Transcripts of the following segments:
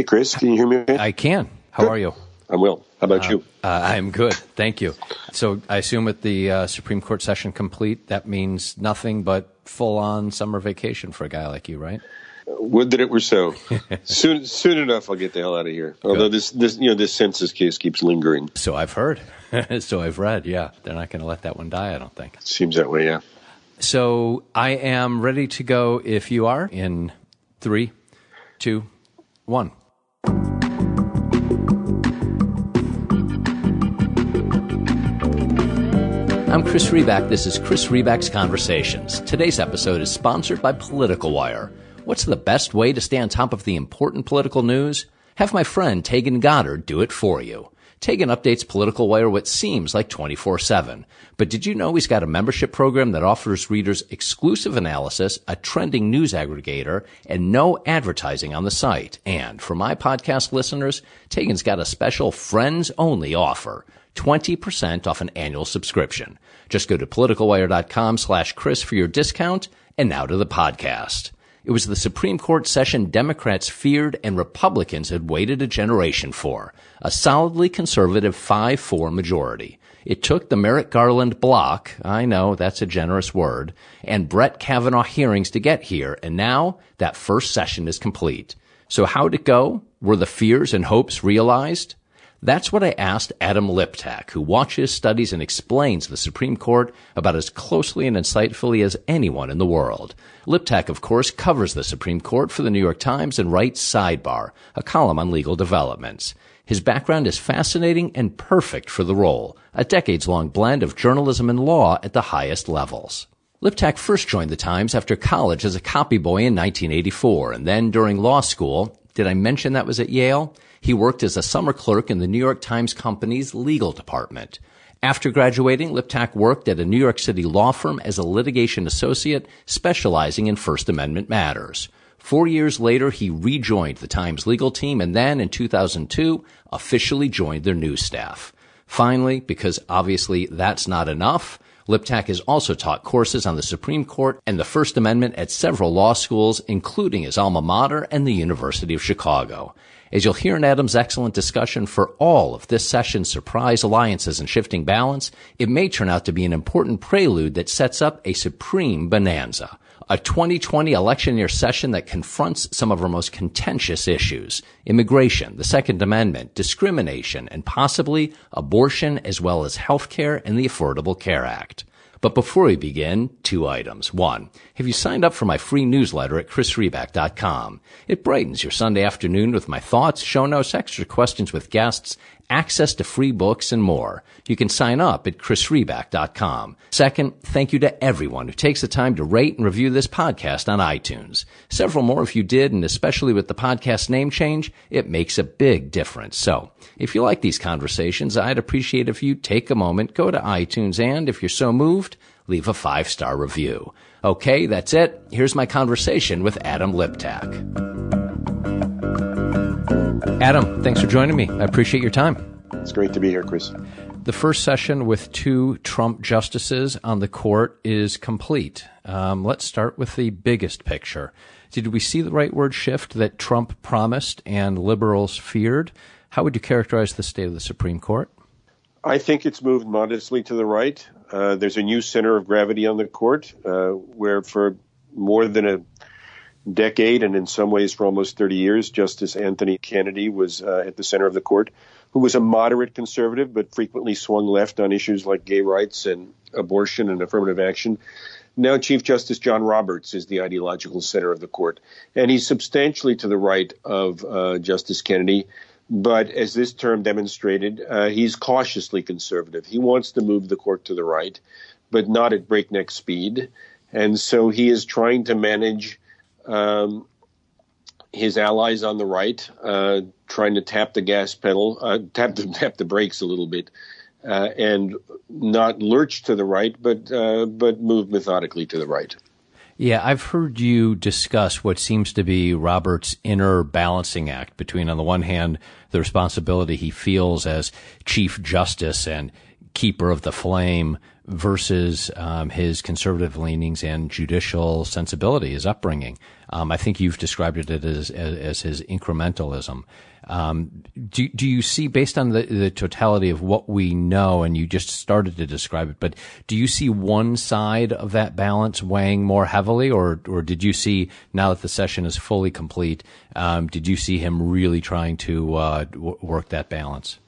Hey, Chris, can you hear me? I can. How Good. are you? I'm well. How about uh, you? Uh, I'm good. Thank you. So I assume with the uh, Supreme Court session complete, that means nothing but full on summer vacation for a guy like you, right? Would that it were so. soon, soon enough, I'll get the hell out of here. Although this, this, you know, this census case keeps lingering. So I've heard. so I've read. Yeah, they're not going to let that one die. I don't think. Seems that way. Yeah. So I am ready to go. If you are in three, two, one. I'm Chris Riback. This is Chris Riback's Conversations. Today's episode is sponsored by Political Wire. What's the best way to stay on top of the important political news? Have my friend Taegan Goddard do it for you. Taegan updates Political Wire what seems like 24-7. But did you know he's got a membership program that offers readers exclusive analysis, a trending news aggregator, and no advertising on the site? And for my podcast listeners, Taegan's got a special friends-only offer. 20% off an annual subscription. Just go to politicalwire.com slash Chris for your discount. And now to the podcast. It was the Supreme Court session Democrats feared and Republicans had waited a generation for. A solidly conservative 5-4 majority. It took the Merrick Garland block, I know that's a generous word, and Brett Kavanaugh hearings to get here, and now that first session is complete. So how'd it go? Were the fears and hopes realized? That's what I asked Adam Liptak, who watches, studies, and explains the Supreme Court about as closely and insightfully as anyone in the world. Liptak, of course, covers the Supreme Court for the New York Times and writes Sidebar, a column on legal developments. His background is fascinating and perfect for the role, a decades-long blend of journalism and law at the highest levels. Liptak first joined the Times after college as a copy boy in 1984, and then during law school, did I mention that was at Yale? He worked as a summer clerk in the New York Times Company's legal department. After graduating, Liptak worked at a New York City law firm as a litigation associate specializing in First Amendment matters. Four years later, he rejoined the Times legal team and then in 2002 officially joined their news staff. Finally, because obviously that's not enough, Liptak has also taught courses on the Supreme Court and the First Amendment at several law schools, including his alma mater and the University of Chicago. As you'll hear in Adam's excellent discussion for all of this session's surprise alliances and shifting balance, it may turn out to be an important prelude that sets up a supreme bonanza. A 2020 election year session that confronts some of our most contentious issues. Immigration, the Second Amendment, discrimination, and possibly abortion as well as healthcare and the Affordable Care Act. But before we begin, two items. One, have you signed up for my free newsletter at chrisriback.com? It brightens your Sunday afternoon with my thoughts, show notes, extra questions with guests, access to free books, and more. You can sign up at chrisriback.com. Second, thank you to everyone who takes the time to rate and review this podcast on iTunes. Several more if you did, and especially with the podcast name change, it makes a big difference. So, if you like these conversations, I'd appreciate if you take a moment, go to iTunes, and if you're so moved, leave a five star review. Okay, that's it. Here's my conversation with Adam Liptak. Adam, thanks for joining me. I appreciate your time. It's great to be here, Chris. The first session with two Trump justices on the court is complete. Um, let's start with the biggest picture. Did we see the right word shift that Trump promised and liberals feared? How would you characterize the state of the Supreme Court? I think it's moved modestly to the right. Uh, there's a new center of gravity on the court, uh, where for more than a decade, and in some ways for almost 30 years, Justice Anthony Kennedy was uh, at the center of the court, who was a moderate conservative, but frequently swung left on issues like gay rights and abortion and affirmative action. Now, Chief Justice John Roberts is the ideological center of the court, and he's substantially to the right of uh, Justice Kennedy. But as this term demonstrated, uh, he's cautiously conservative. He wants to move the court to the right, but not at breakneck speed. And so he is trying to manage um, his allies on the right, uh, trying to tap the gas pedal, uh, tap the tap the brakes a little bit, uh, and not lurch to the right, but uh, but move methodically to the right. Yeah, I've heard you discuss what seems to be Robert's inner balancing act between, on the one hand, the responsibility he feels as Chief Justice and keeper of the flame versus um, his conservative leanings and judicial sensibility, his upbringing. Um, I think you've described it as, as, as his incrementalism. Um, do, do you see, based on the, the totality of what we know, and you just started to describe it, but do you see one side of that balance weighing more heavily, or, or did you see, now that the session is fully complete, um, did you see him really trying to uh, w- work that balance?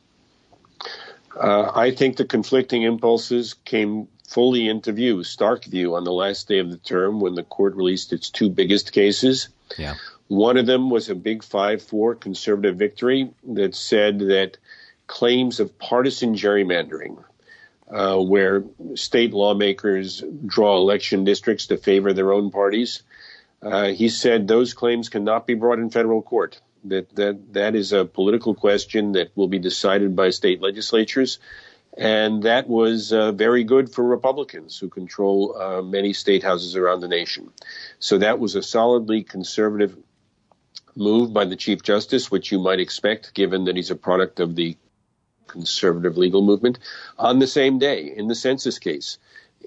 Uh, I think the conflicting impulses came fully into view, stark view, on the last day of the term when the court released its two biggest cases. Yeah. One of them was a big 5 4 conservative victory that said that claims of partisan gerrymandering, uh, where state lawmakers draw election districts to favor their own parties, uh, he said those claims cannot be brought in federal court. That, that that is a political question that will be decided by state legislatures, and that was uh, very good for Republicans who control uh, many state houses around the nation. So that was a solidly conservative move by the Chief Justice, which you might expect given that he's a product of the conservative legal movement. On the same day, in the census case,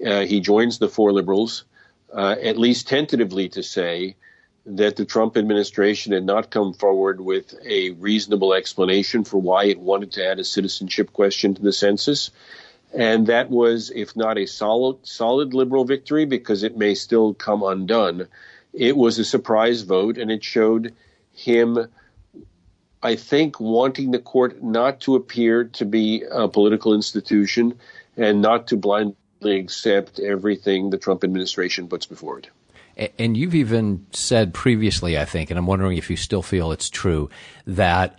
uh, he joins the four liberals, uh, at least tentatively, to say that the Trump administration had not come forward with a reasonable explanation for why it wanted to add a citizenship question to the census. And that was, if not a solid, solid liberal victory, because it may still come undone, it was a surprise vote and it showed him, I think, wanting the court not to appear to be a political institution and not to blindly accept everything the Trump administration puts before it. And you've even said previously, I think, and I'm wondering if you still feel it's true that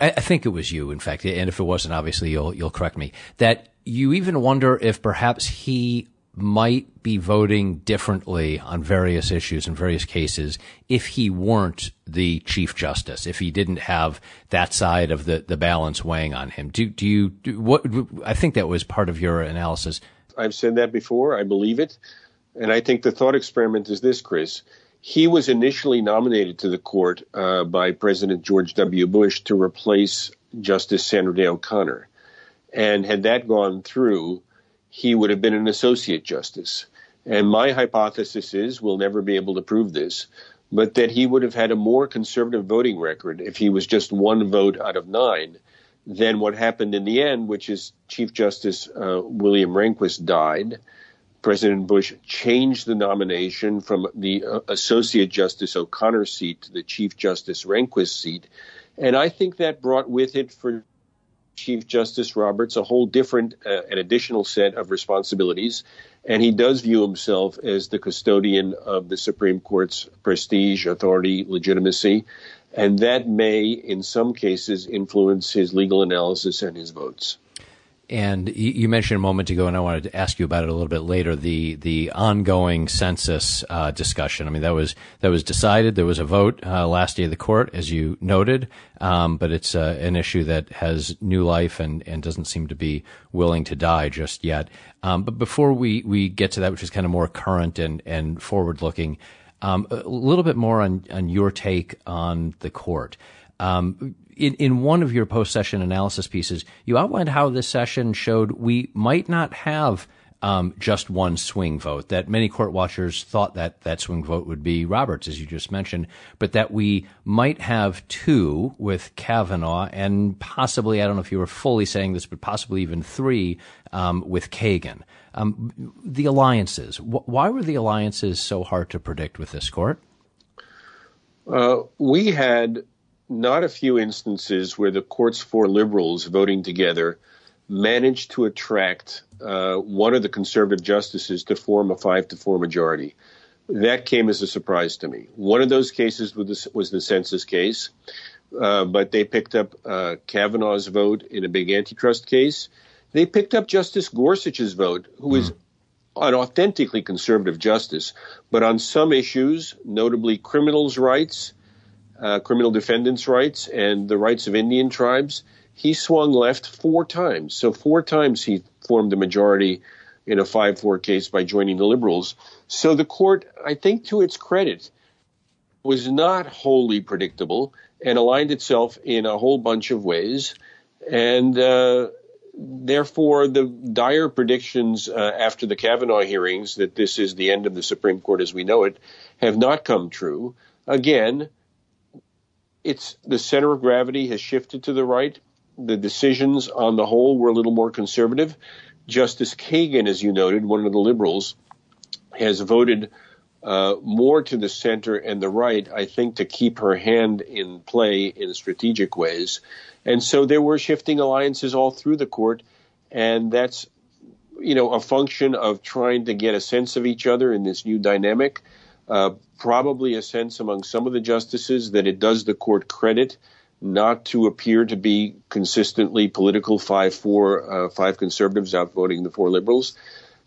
I think it was you, in fact, and if it wasn't, obviously you'll you'll correct me. That you even wonder if perhaps he might be voting differently on various issues in various cases if he weren't the chief justice, if he didn't have that side of the, the balance weighing on him. Do, do you, do, what, I think that was part of your analysis. I've said that before. I believe it. And I think the thought experiment is this, Chris. He was initially nominated to the court uh, by President George W. Bush to replace Justice Sandra Day O'Connor. And had that gone through, he would have been an associate justice. And my hypothesis is, we'll never be able to prove this, but that he would have had a more conservative voting record if he was just one vote out of nine than what happened in the end, which is Chief Justice uh, William Rehnquist died. President Bush changed the nomination from the uh, Associate Justice O'Connor seat to the Chief Justice Rehnquist seat. And I think that brought with it for Chief Justice Roberts a whole different uh, and additional set of responsibilities, and he does view himself as the custodian of the Supreme Court's prestige, authority, legitimacy, and that may, in some cases, influence his legal analysis and his votes. And you mentioned a moment ago, and I wanted to ask you about it a little bit later. The the ongoing census uh, discussion. I mean, that was that was decided. There was a vote uh, last day of the court, as you noted, um, but it's uh, an issue that has new life and, and doesn't seem to be willing to die just yet. Um, but before we, we get to that, which is kind of more current and and forward looking, um, a little bit more on on your take on the court. Um, in, in one of your post session analysis pieces, you outlined how this session showed we might not have um, just one swing vote. That many court watchers thought that that swing vote would be Roberts, as you just mentioned, but that we might have two with Kavanaugh, and possibly I don't know if you were fully saying this, but possibly even three um, with Kagan. Um, the alliances. Wh- why were the alliances so hard to predict with this court? Uh, we had not a few instances where the court's four liberals voting together managed to attract uh, one of the conservative justices to form a five to four majority. That came as a surprise to me. One of those cases was the, was the census case, uh, but they picked up uh, Kavanaugh's vote in a big antitrust case. They picked up Justice Gorsuch's vote, who mm. an authentically conservative justice, but on some issues, notably criminals' rights uh, criminal defendants' rights and the rights of Indian tribes, he swung left four times. So four times he formed the majority in a 5-4 case by joining the liberals. So the court, I think to its credit, was not wholly predictable and aligned itself in a whole bunch of ways. And uh, therefore, the dire predictions uh, after the Kavanaugh hearings that this is the end of the Supreme Court as we know it have not come true. Again, it's the center of gravity has shifted to the right. The decisions on the whole were a little more conservative. Justice Kagan, as you noted, one of the liberals, has voted uh, more to the center and the right, I think, to keep her hand in play in strategic ways. And so there were shifting alliances all through the court, and that's you know a function of trying to get a sense of each other in this new dynamic. Uh, probably a sense among some of the justices that it does the court credit not to appear to be consistently political five four uh, five conservatives outvoting the four liberals.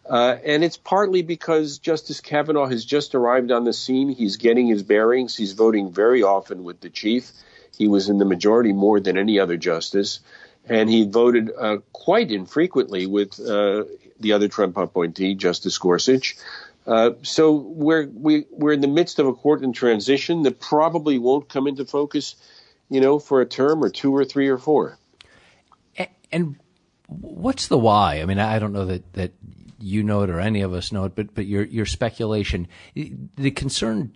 Uh, and it's partly because Justice Kavanaugh has just arrived on the scene. He's getting his bearings. He's voting very often with the chief. He was in the majority more than any other justice. And he voted uh, quite infrequently with uh, the other Trump appointee, Justice Gorsuch. Uh, so we're we, we're in the midst of a court in transition that probably won't come into focus, you know, for a term or two or three or four. And what's the why? I mean, I don't know that that you know it or any of us know it, but but your your speculation, the concern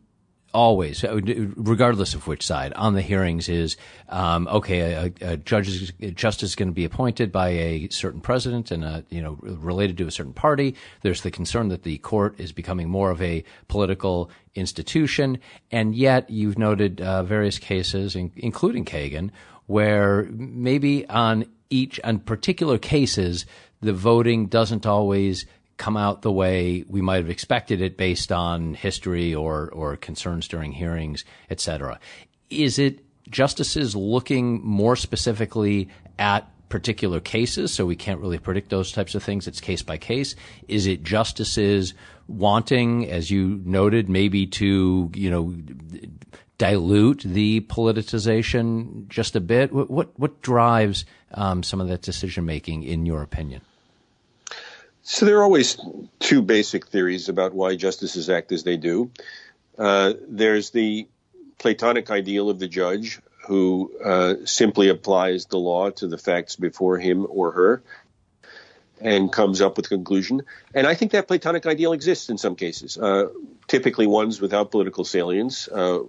always, uh, regardless of which side, on the hearings is um, okay. A, a, judge is, a justice is going to be appointed by a certain president and a, you know related to a certain party. There's the concern that the court is becoming more of a political institution, and yet you've noted uh, various cases, in, including Kagan, where maybe on each on particular cases the voting doesn't always come out the way we might have expected it based on history or, or concerns during hearings, et cetera. Is it justices looking more specifically at particular cases, so we can't really predict those types of things. It's case by case. Is it justices wanting, as you noted, maybe to you know dilute the politicization just a bit? What what, what drives um, some of that decision making, in your opinion? So there are always two basic theories about why justices act as they do. Uh, there's the Platonic ideal of the judge who uh, simply applies the law to the facts before him or her and comes up with a conclusion. And I think that Platonic ideal exists in some cases, uh, typically ones without political salience, uh,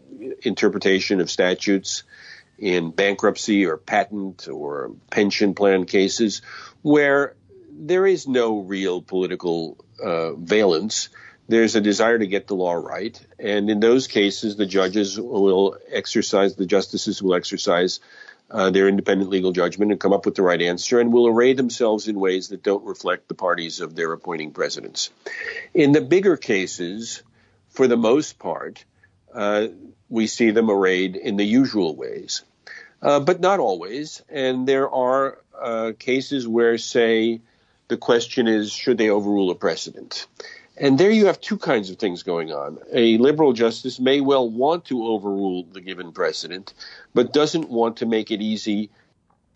interpretation of statutes in bankruptcy or patent or pension plan cases, where there is no real political uh, valence. There's a desire to get the law right, and in those cases, the judges will exercise, the justices will exercise uh, their independent legal judgment and come up with the right answer, and will array themselves in ways that don't reflect the parties of their appointing presidents. In the bigger cases, for the most part, uh, we see them arrayed in the usual ways, uh, but not always. And there are uh, cases where, say, the question is, should they overrule a precedent? And there you have two kinds of things going on. A liberal justice may well want to overrule the given precedent, but doesn't want to make it easy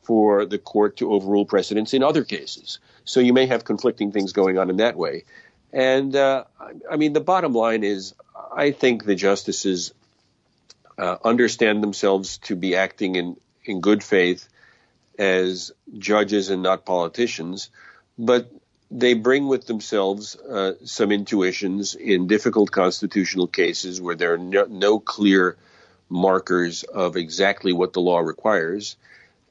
for the court to overrule precedents in other cases. So you may have conflicting things going on in that way. And uh, I mean, the bottom line is, I think the justices uh, understand themselves to be acting in, in good faith as judges and not politicians but they bring with themselves uh, some intuitions in difficult constitutional cases where there are no, no, clear markers of exactly what the law requires.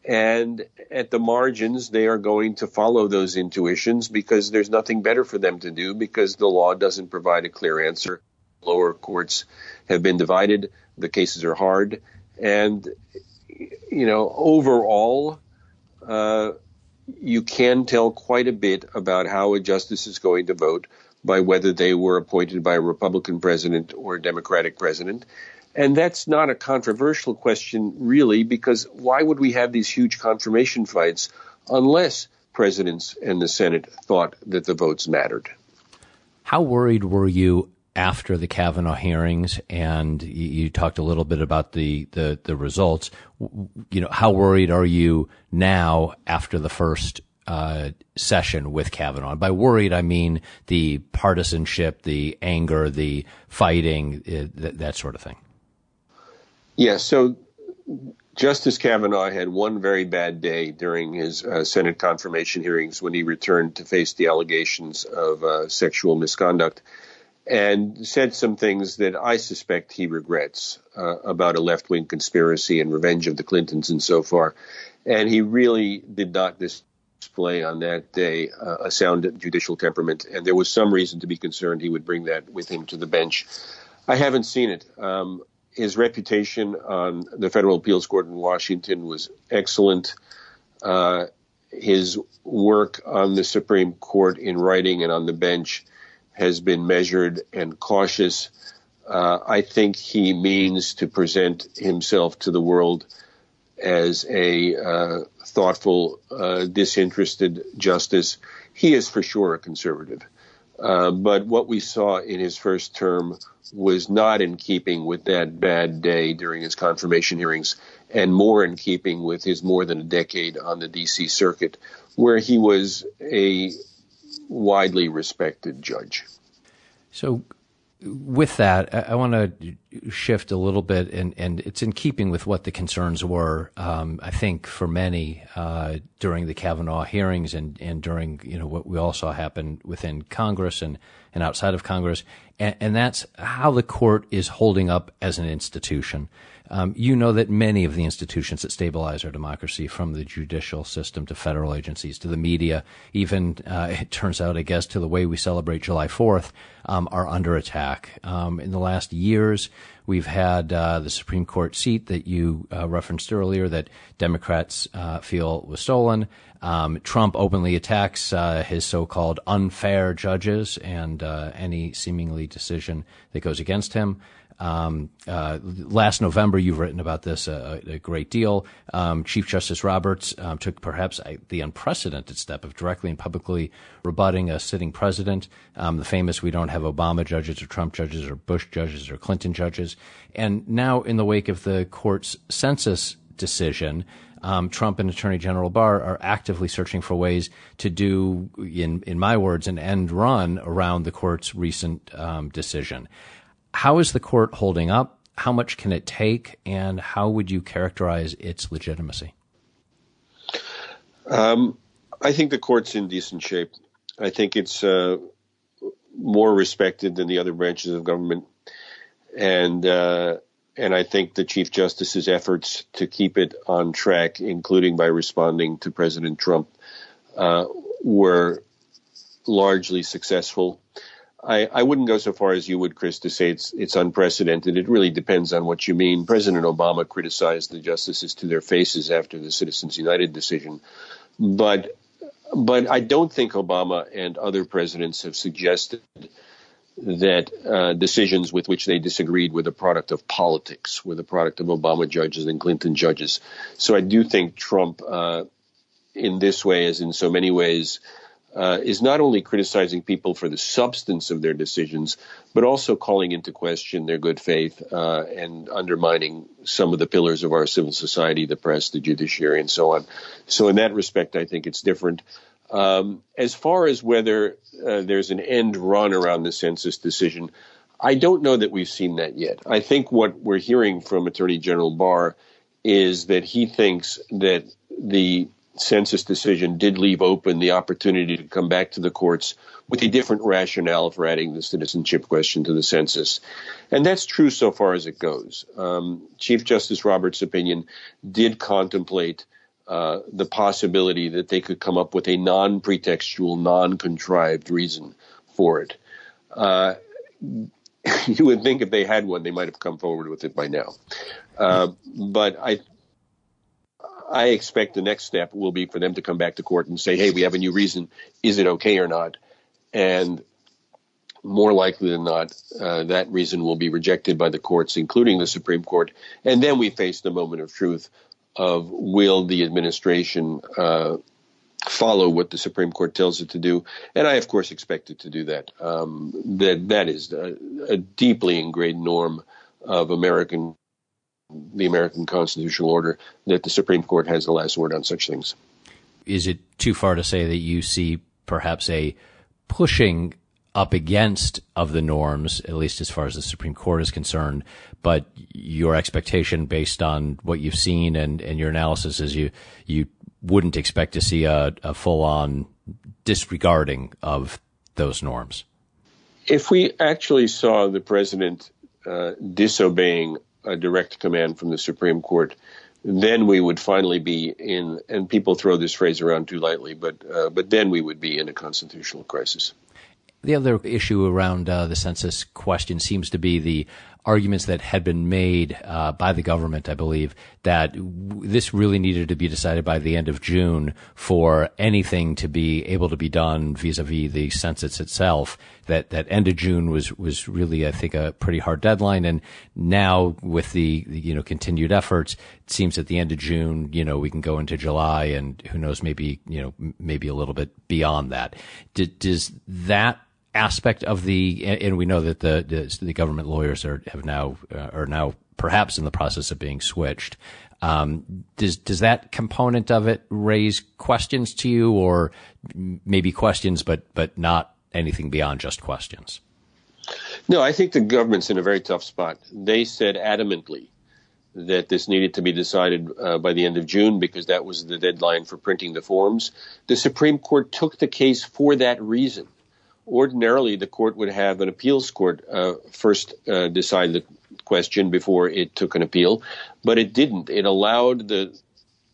And at the margins, they are going to follow those intuitions because there's nothing better for them to do because the law doesn't provide a clear answer. Lower courts have been divided. The cases are hard. And, you know, overall, uh, you can tell quite a bit about how a justice is going to vote by whether they were appointed by a Republican president or a Democratic president. And that's not a controversial question, really, because why would we have these huge confirmation fights unless presidents and the Senate thought that the votes mattered? How worried were you after the Kavanaugh hearings, and you, you, talked a little bit about the, the, the results. You know, how worried are you now after the first uh, session with Kavanaugh? And by worried, I mean the partisanship, the anger, the fighting, uh, th- that sort of thing. Yeah. So Justice Kavanaugh had one very bad day during his uh, Senate confirmation hearings when he returned to face the allegations of uh, sexual misconduct and said some things that I suspect he regrets uh, about a left wing conspiracy and revenge of the Clintons and so far. And he really did not display on that day uh, a sound judicial temperament. And there was some reason to be concerned he would bring that with him to the bench. I haven't seen it. Um, his reputation on the federal appeals court in Washington was excellent. Uh, his work on the Supreme Court in writing and on the bench has been measured and cautious. Uh, I think he means to present himself to the world as a uh, thoughtful, uh, disinterested justice. He is for sure a conservative. Uh, but what we saw in his first term was not in keeping with that bad day during his confirmation hearings and more in keeping with his more than a decade on the DC circuit, where he was a widely respected judge. So, with that, I, I want to shift a little bit, and, and it's in keeping with what the concerns were. Um, I think for many uh, during the Kavanaugh hearings, and, and during you know what we all saw happen within Congress and, and outside of Congress, and, and that's how the court is holding up as an institution. Um, you know that many of the institutions that stabilize our democracy, from the judicial system to federal agencies to the media, even uh, it turns out, I guess, to the way we celebrate July 4th, um, are under attack. Um, in the last years, we've had uh, the Supreme Court seat that you uh, referenced earlier that Democrats uh, feel was stolen. Um, Trump openly attacks uh, his so-called unfair judges and uh, any seemingly decision that goes against him. Um, uh, last November, you've written about this a, a great deal. Um, Chief Justice Roberts um, took perhaps the unprecedented step of directly and publicly rebutting a sitting president. Um, the famous "We don't have Obama judges or Trump judges or Bush judges or Clinton judges." And now, in the wake of the court's census decision, um, Trump and Attorney General Barr are actively searching for ways to do, in in my words, an end run around the court's recent um, decision. How is the court holding up? How much can it take? And how would you characterize its legitimacy? Um, I think the court's in decent shape. I think it's uh, more respected than the other branches of government, and uh, and I think the Chief Justice's efforts to keep it on track, including by responding to President Trump, uh, were largely successful. I, I, wouldn't go so far as you would, Chris, to say it's it's unprecedented. It really depends on what you mean. President Obama criticized the justices to their faces after the Citizens United decision, but but I don't think Obama and other presidents have suggested that uh, decisions with which they disagreed were the product of politics, were the product of Obama judges and Clinton judges. So I do think Trump, uh, in this way, as in so many ways, uh, is not only criticizing people for the substance of their decisions, but also calling into question their good faith uh, and undermining some of the pillars of our civil society, the press, the judiciary, and so on. So, in that respect, I think it's different. Um, as far as whether uh, there's an end run around the census decision, I don't know that we've seen that yet. I think what we're hearing from Attorney General Barr is that he thinks that the census decision did leave open the opportunity to come back to the courts with a different rationale for adding the citizenship question to the census. And that's true so far as it goes. Um, Chief Justice Roberts' opinion did contemplate uh, the possibility that they could come up with a non pretextual, non contrived reason for it. Uh, you would think if they had one, they might have come forward with it by now. Uh, but I I expect the next step will be for them to come back to court and say, hey, we have a new reason. Is it okay or not? And more likely than not, uh, that reason will be rejected by the courts, including the Supreme Court. And then we face the moment of truth of will the administration uh, follow what the Supreme Court tells it to do? And I, of course, expect it to do that. Um, that that is a, a deeply ingrained norm of American the American constitutional order that the Supreme Court has the last word on such things. Is it too far to say that you see perhaps a pushing up against of the norms, at least as far as the Supreme Court is concerned. But your expectation, based on what you've seen and, and your analysis, is you you wouldn't expect to see a, a full on disregarding of those norms. If we actually saw the president uh, disobeying a direct command from the Supreme Court, then we would finally be in, and people throw this phrase around too lightly, but uh, but then we would be in a constitutional crisis. The other issue around uh, the census question seems to be the arguments that had been made uh, by the government, I believe, that w- this really needed to be decided by the end of June for anything to be able to be done vis-a-vis the census itself. That that end of June was was really, I think, a pretty hard deadline. And now with the you know continued efforts, it seems at the end of June, you know, we can go into July, and who knows, maybe you know, maybe a little bit beyond that. D- does that aspect of the, and we know that the the, the government lawyers are have now uh, are now perhaps in the process of being switched. Um, does does that component of it raise questions to you, or maybe questions, but but not anything beyond just questions? No, I think the government's in a very tough spot. They said adamantly that this needed to be decided uh, by the end of June because that was the deadline for printing the forms. The Supreme Court took the case for that reason ordinarily the court would have an appeals court uh, first uh, decide the question before it took an appeal, but it didn't. It allowed the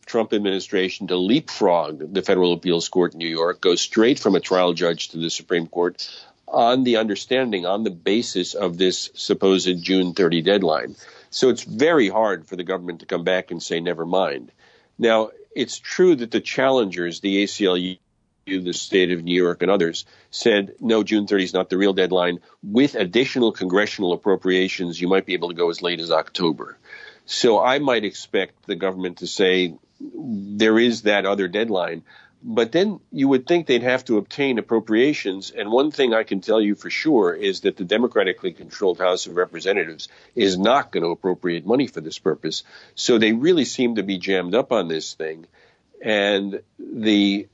Trump administration to leapfrog the federal appeals court in New York, go straight from a trial judge to the Supreme Court on the understanding, on the basis of this supposed June 30 deadline. So it's very hard for the government to come back and say, never mind. Now, it's true that the challengers, the ACLU, the state of New York and others said, no, June 30 is not the real deadline. With additional congressional appropriations, you might be able to go as late as October. So I might expect the government to say there is that other deadline. But then you would think they'd have to obtain appropriations. And one thing I can tell you for sure is that the democratically controlled House of Representatives is not going to appropriate money for this purpose. So they really seem to be jammed up on this thing. And the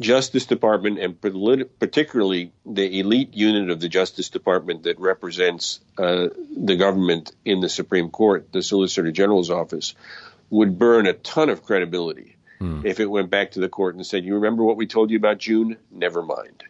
Justice Department and particularly the elite unit of the Justice Department that represents uh, the government in the Supreme Court, the Solicitor General's office, would burn a ton of credibility hmm. if it went back to the court and said, "You remember what we told you about June? Never mind."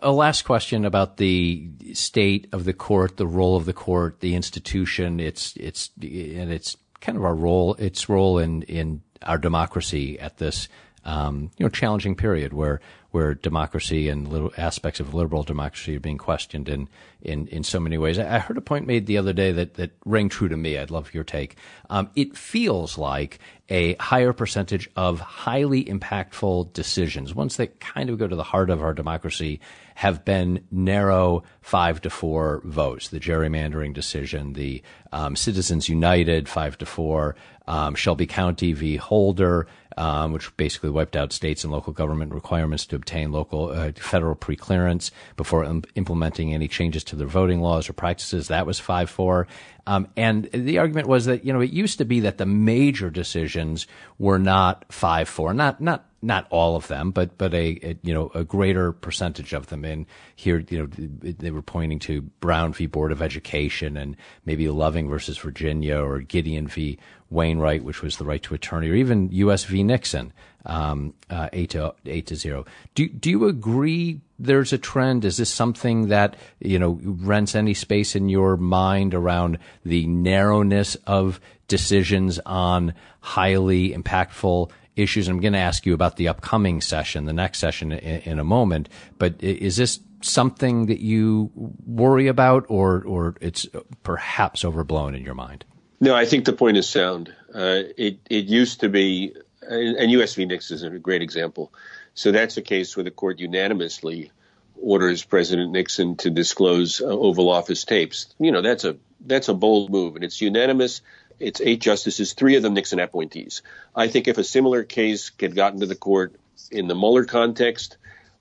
A last question about the state of the court, the role of the court, the institution. It's it's and it's kind of our role. Its role in in our democracy at this um, you know, challenging period where where democracy and little aspects of liberal democracy are being questioned in in, in so many ways. I heard a point made the other day that that rang true to me. I'd love your take. Um, it feels like a higher percentage of highly impactful decisions, ones that kind of go to the heart of our democracy, have been narrow five to four votes. The gerrymandering decision, the um, Citizens United five to four, um, Shelby County v. Holder, um, which basically wiped out states and local government requirements to obtain local uh, federal preclearance before Im- implementing any changes to their voting laws or practices. That was five four. Um, and the argument was that you know it used to be that the major decisions were not five four, not not not all of them, but but a, a, you know a greater percentage of them. And here, you know, they were pointing to Brown v. Board of Education and maybe Loving versus Virginia or Gideon v. Wainwright, which was the right to attorney, or even U.S. v. Nixon, um, uh, eight to eight to zero. Do do you agree? There's a trend. Is this something that you know rents any space in your mind around the narrowness of decisions on highly impactful issues. I'm going to ask you about the upcoming session, the next session in, in, a moment. But is this something that you worry about, or or it's perhaps overblown in your mind? No, I think the point is sound. Uh, it it used to be, and U.S. v. Nixon is a great example. So that's a case where the court unanimously orders President Nixon to disclose uh, Oval Office tapes. You know, that's a that's a bold move, and it's unanimous. It's eight justices, three of them Nixon appointees. I think if a similar case had gotten to the court in the Mueller context,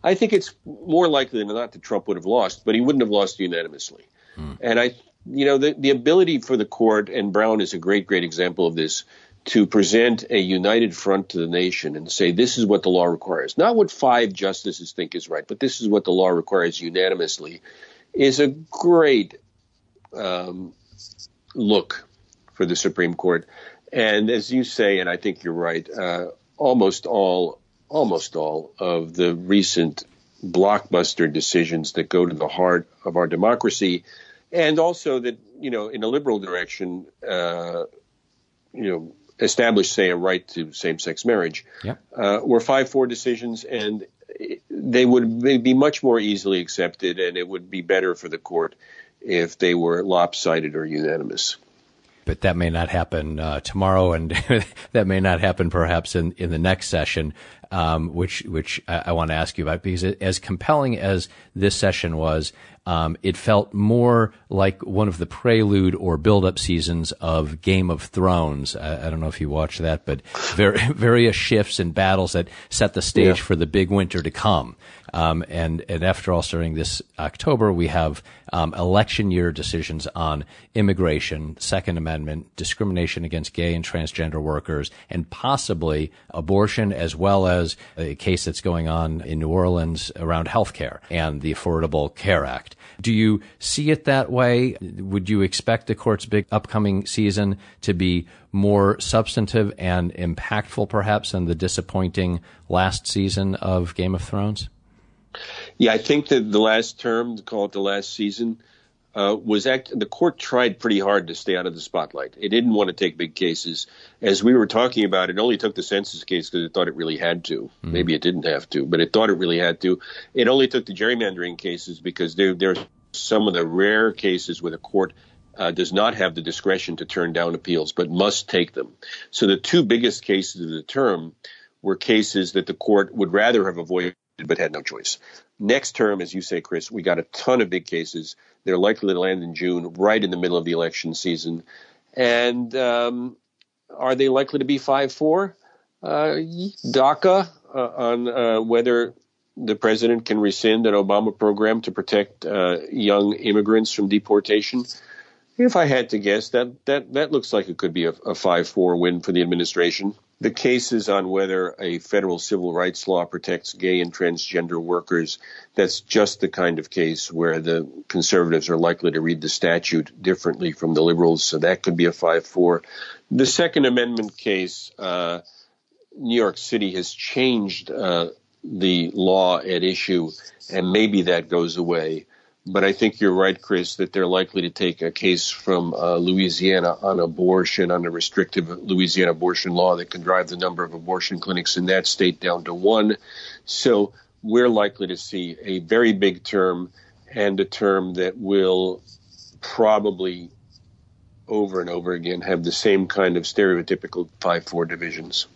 I think it's more likely than not that Trump would have lost, but he wouldn't have lost unanimously. Hmm. And I, you know, the, the ability for the court, and Brown is a great, great example of this, to present a united front to the nation and say this is what the law requires, not what five justices think is right, but this is what the law requires unanimously, is a great um, look for the Supreme Court. And as you say, and I think you're right, uh, almost all almost all of the recent blockbuster decisions that go to the heart of our democracy, and also that you know in a liberal direction, uh, you know established, say, a right to same-sex marriage, yeah. uh, were five-four decisions, and they would be much more easily accepted, and it would be better for the court if they were lopsided or unanimous. But that may not happen uh, tomorrow, and that may not happen perhaps in, in the next session, um, which which I, I want to ask you about because as compelling as this session was, um, it felt more like one of the prelude or build-up seasons of Game of Thrones. I, I don't know if you watched that, but ver- various shifts and battles that set the stage yeah. for the big winter to come. Um, and, and after all, starting this October, we have um, election year decisions on immigration, Second Amendment, discrimination against gay and transgender workers, and possibly abortion, as well as a case that's going on in New Orleans around health care and the Affordable Care Act. Do you see it that way? Would you expect the court's big upcoming season to be more substantive and impactful, perhaps, than the disappointing last season of Game of Thrones? Yeah, I think that the last term, call it the last season, uh, was act- the court tried pretty hard to stay out of the spotlight. It didn't want to take big cases. As we were talking about, it only took the census case because it thought it really had to. Mm-hmm. Maybe it didn't have to, but it thought it really had to. It only took the gerrymandering cases because there are some of the rare cases where the court uh, does not have the discretion to turn down appeals, but must take them. So the two biggest cases of the term were cases that the court would rather have avoided but had no choice. Next term, as you say, Chris, we got a ton of big cases. They're likely to land in June, right in the middle of the election season. And um, are they likely to be 5 4? Uh, DACA uh, on uh, whether the president can rescind an Obama program to protect uh, young immigrants from deportation. If I had to guess, that that that looks like it could be a, a five four win for the administration. The cases on whether a federal civil rights law protects gay and transgender workers, that's just the kind of case where the conservatives are likely to read the statute differently from the liberals, so that could be a 5 4. The Second Amendment case, uh, New York City has changed uh, the law at issue, and maybe that goes away. But I think you're right, Chris, that they're likely to take a case from uh, Louisiana on abortion, on a restrictive Louisiana abortion law that can drive the number of abortion clinics in that state down to one. So we're likely to see a very big term and a term that will probably over and over again have the same kind of stereotypical 5 4 divisions.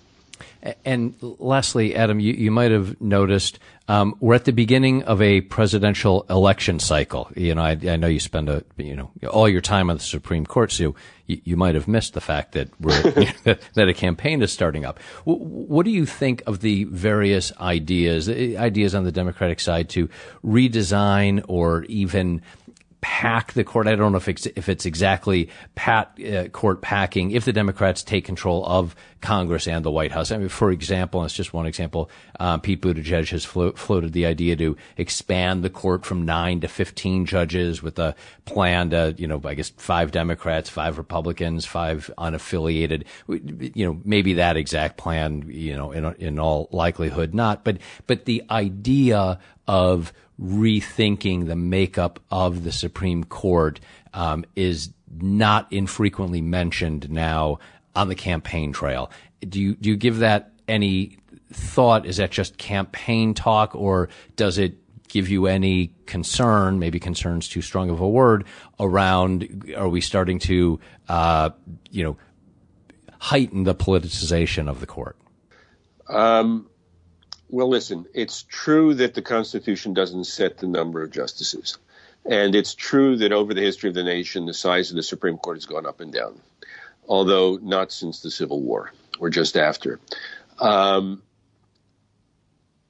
And lastly, Adam, you, you might have noticed um, we're at the beginning of a presidential election cycle. You know, I, I, know you spend a you know all your time on the Supreme Court, so you, you might have missed the fact that we're that a campaign is starting up. what do you think of the various ideas, ideas on the Democratic side to redesign or even pack the court. I don't know if it's, if it's exactly pat uh, court packing if the Democrats take control of Congress and the White House. I mean, for example, and it's just one example, uh, Pete Buttigieg has flo- floated the idea to expand the court from nine to 15 judges with a plan to, you know, I guess five Democrats, five Republicans, five unaffiliated. You know, maybe that exact plan, you know, in, in all likelihood not, but, but the idea of rethinking the makeup of the Supreme Court um, is not infrequently mentioned now on the campaign trail. Do you do you give that any thought? Is that just campaign talk, or does it give you any concern? Maybe concern's too strong of a word. Around, are we starting to, uh, you know, heighten the politicization of the court? Um, well, listen, it's true that the Constitution doesn't set the number of justices. And it's true that over the history of the nation, the size of the Supreme Court has gone up and down, although not since the Civil War or just after. Um,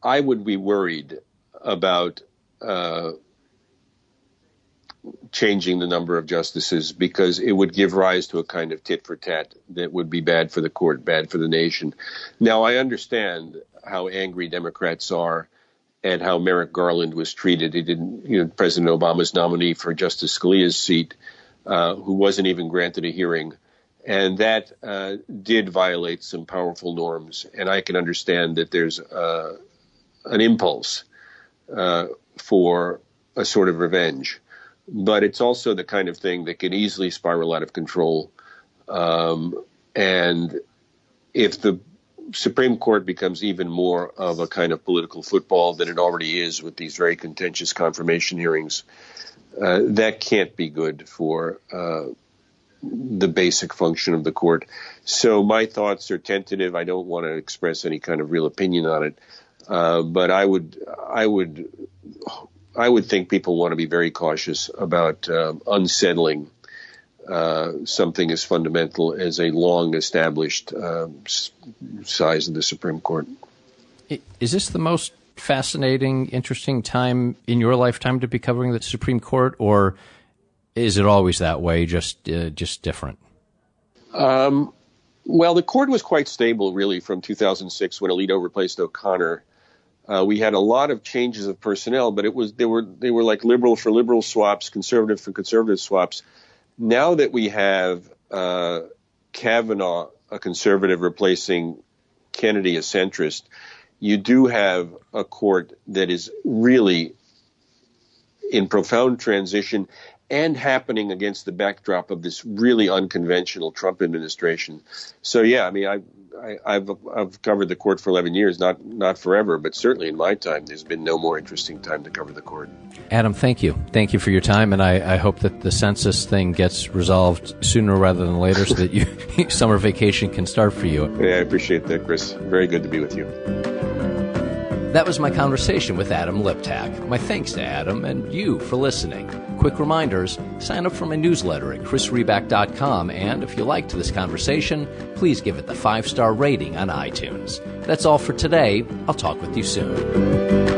I would be worried about uh, changing the number of justices because it would give rise to a kind of tit for tat that would be bad for the court, bad for the nation. Now, I understand how angry Democrats are and how Merrick Garland was treated. He didn't, you know, President Obama's nominee for Justice Scalia's seat, uh, who wasn't even granted a hearing. And that uh, did violate some powerful norms. And I can understand that there's uh, an impulse uh, for a sort of revenge. But it's also the kind of thing that can easily spiral out of control. Um, and if the Supreme Court becomes even more of a kind of political football than it already is with these very contentious confirmation hearings. Uh, that can't be good for uh, the basic function of the court. So my thoughts are tentative. I don't want to express any kind of real opinion on it, uh, but I would, I would, I would think people want to be very cautious about um, unsettling uh, something as fundamental as a long established uh, size of the Supreme Court. Is this the most fascinating, interesting time in your lifetime to be covering the Supreme Court, or is it always that way, just uh, just different? Um, well, the court was quite stable, really, from 2006 when Alito replaced O'Connor. Uh, we had a lot of changes of personnel, but it was they were they were like liberal for liberal swaps, conservative for conservative swaps now that we have uh, Kavanaugh, a conservative, replacing Kennedy, a centrist, you do have a court that is really in profound transition and happening against the backdrop of this really unconventional Trump administration. So yeah, I mean, I I, have I've covered the court for 11 years, not not forever, but certainly in my time, there's been no more interesting time to cover the court. Adam, thank you, thank you for your time, and I, I hope that the census thing gets resolved sooner rather than later, so that you summer vacation can start for you. Yeah, I appreciate that, Chris. Very good to be with you. That was my conversation with Adam Liptak. My thanks to Adam and you for listening. Quick reminders sign up for my newsletter at chrisriback.com, and if you liked this conversation, please give it the five star rating on iTunes. That's all for today. I'll talk with you soon.